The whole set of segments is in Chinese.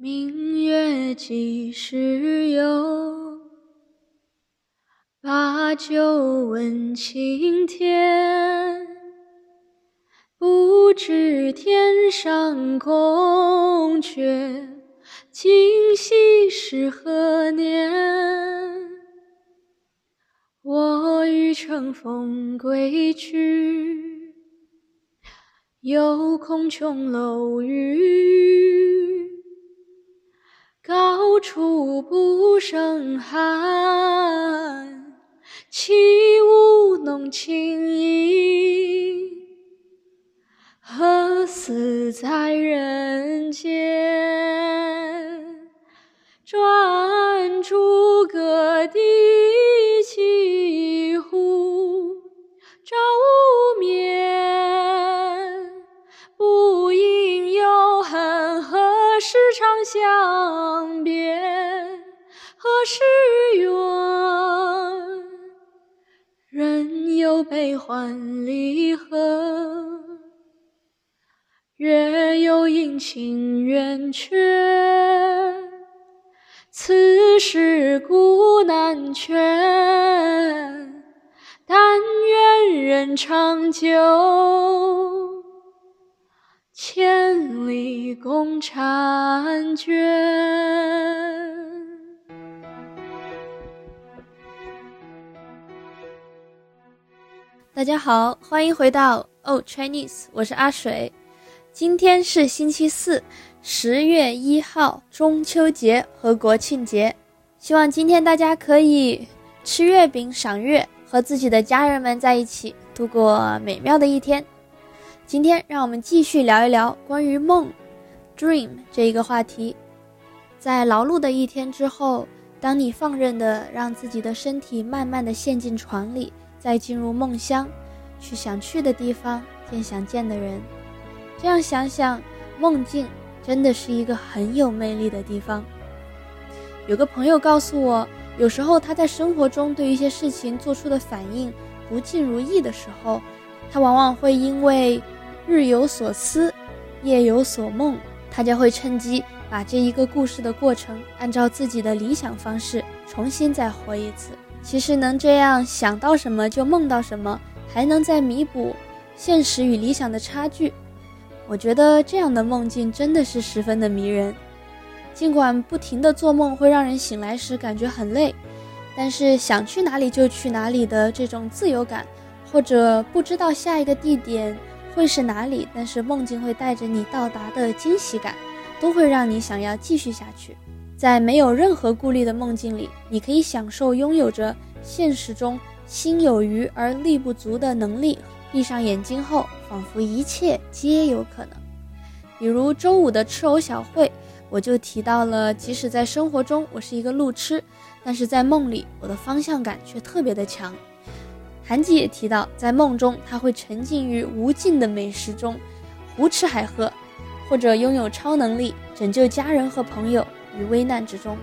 明月几时有？把酒问青天。不知天上宫阙，今夕是何年？我欲乘风归去，又恐琼楼玉宇高处不胜寒。起舞弄清影。何似在人间？转朱相别？何时圆？人有悲欢离合。月有阴晴圆缺，此事古难全。但愿人长久，共婵娟。大家好，欢迎回到 Oh Chinese，我是阿水。今天是星期四，十月一号，中秋节和国庆节。希望今天大家可以吃月饼、赏月，和自己的家人们在一起度过美妙的一天。今天让我们继续聊一聊关于梦 （dream） 这一个话题。在劳碌的一天之后，当你放任的让自己的身体慢慢的陷进床里，再进入梦乡，去想去的地方，见想见的人。这样想想，梦境真的是一个很有魅力的地方。有个朋友告诉我，有时候他在生活中对一些事情做出的反应不尽如意的时候，他往往会因为日有所思，夜有所梦，他将会趁机把这一个故事的过程按照自己的理想方式重新再活一次。其实能这样想到什么就梦到什么，还能再弥补现实与理想的差距。我觉得这样的梦境真的是十分的迷人，尽管不停的做梦会让人醒来时感觉很累，但是想去哪里就去哪里的这种自由感，或者不知道下一个地点会是哪里，但是梦境会带着你到达的惊喜感，都会让你想要继续下去。在没有任何顾虑的梦境里，你可以享受拥有着现实中心有余而力不足的能力。闭上眼睛后，仿佛一切皆有可能。比如周五的吃藕小会，我就提到了，即使在生活中我是一个路痴，但是在梦里我的方向感却特别的强。韩吉也提到，在梦中他会沉浸于无尽的美食中，胡吃海喝，或者拥有超能力，拯救家人和朋友于危难之中。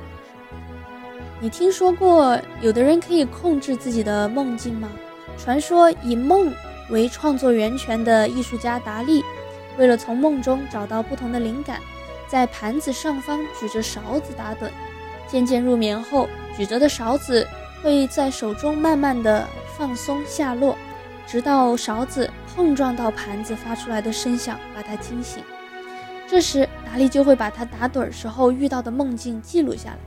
你听说过有的人可以控制自己的梦境吗？传说以梦。为创作源泉的艺术家达利，为了从梦中找到不同的灵感，在盘子上方举着勺子打盹。渐渐入眠后，举着的勺子会在手中慢慢的放松下落，直到勺子碰撞到盘子发出来的声响把他惊醒。这时，达利就会把他打盹时候遇到的梦境记录下来。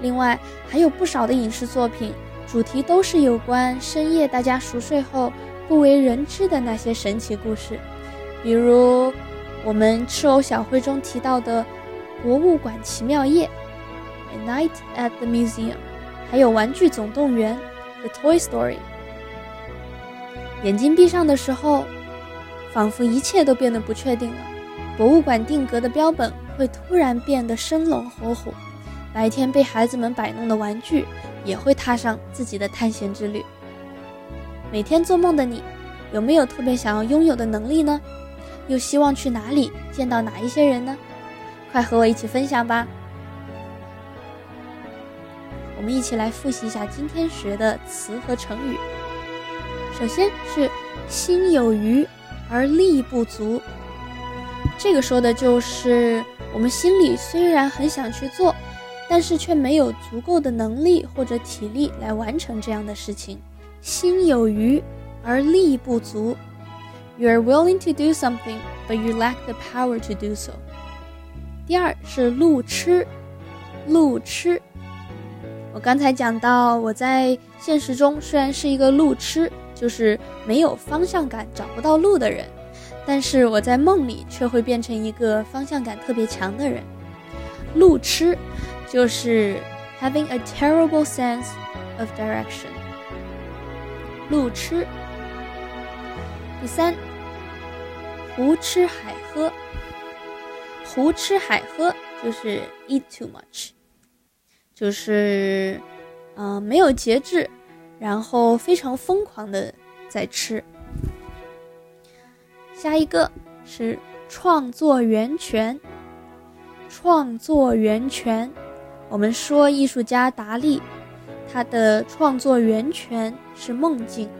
另外，还有不少的影视作品，主题都是有关深夜大家熟睡后。不为人知的那些神奇故事，比如我们吃藕小会中提到的博物馆奇妙夜 （A Night at the Museum），还有玩具总动员 （The Toy Story）。眼睛闭上的时候，仿佛一切都变得不确定了。博物馆定格的标本会突然变得生龙活虎，白天被孩子们摆弄的玩具也会踏上自己的探险之旅。每天做梦的你，有没有特别想要拥有的能力呢？又希望去哪里见到哪一些人呢？快和我一起分享吧！我们一起来复习一下今天学的词和成语。首先是心有余而力不足，这个说的就是我们心里虽然很想去做，但是却没有足够的能力或者体力来完成这样的事情。心有余而力不足。You are willing to do something, but you lack the power to do so. 第二是路痴，路痴。我刚才讲到，我在现实中虽然是一个路痴，就是没有方向感、找不到路的人，但是我在梦里却会变成一个方向感特别强的人。路痴就是 having a terrible sense of direction。路痴。第三，胡吃海喝。胡吃海喝就是 eat too much。就是，嗯，没有节制，然后非常疯狂的在吃。下一个是创作源泉。创作源泉，我们说艺术家达利，他的创作源泉是梦境。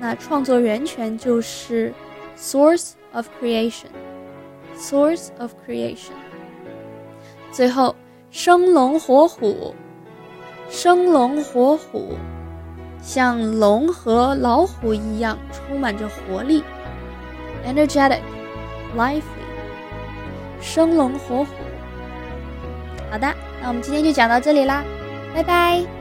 那创作源泉就是 source of creation，source of creation。最后。生龙活虎，生龙活虎，像龙和老虎一样充满着活力，energetic, lively，生龙活虎。好的，那我们今天就讲到这里啦，拜拜。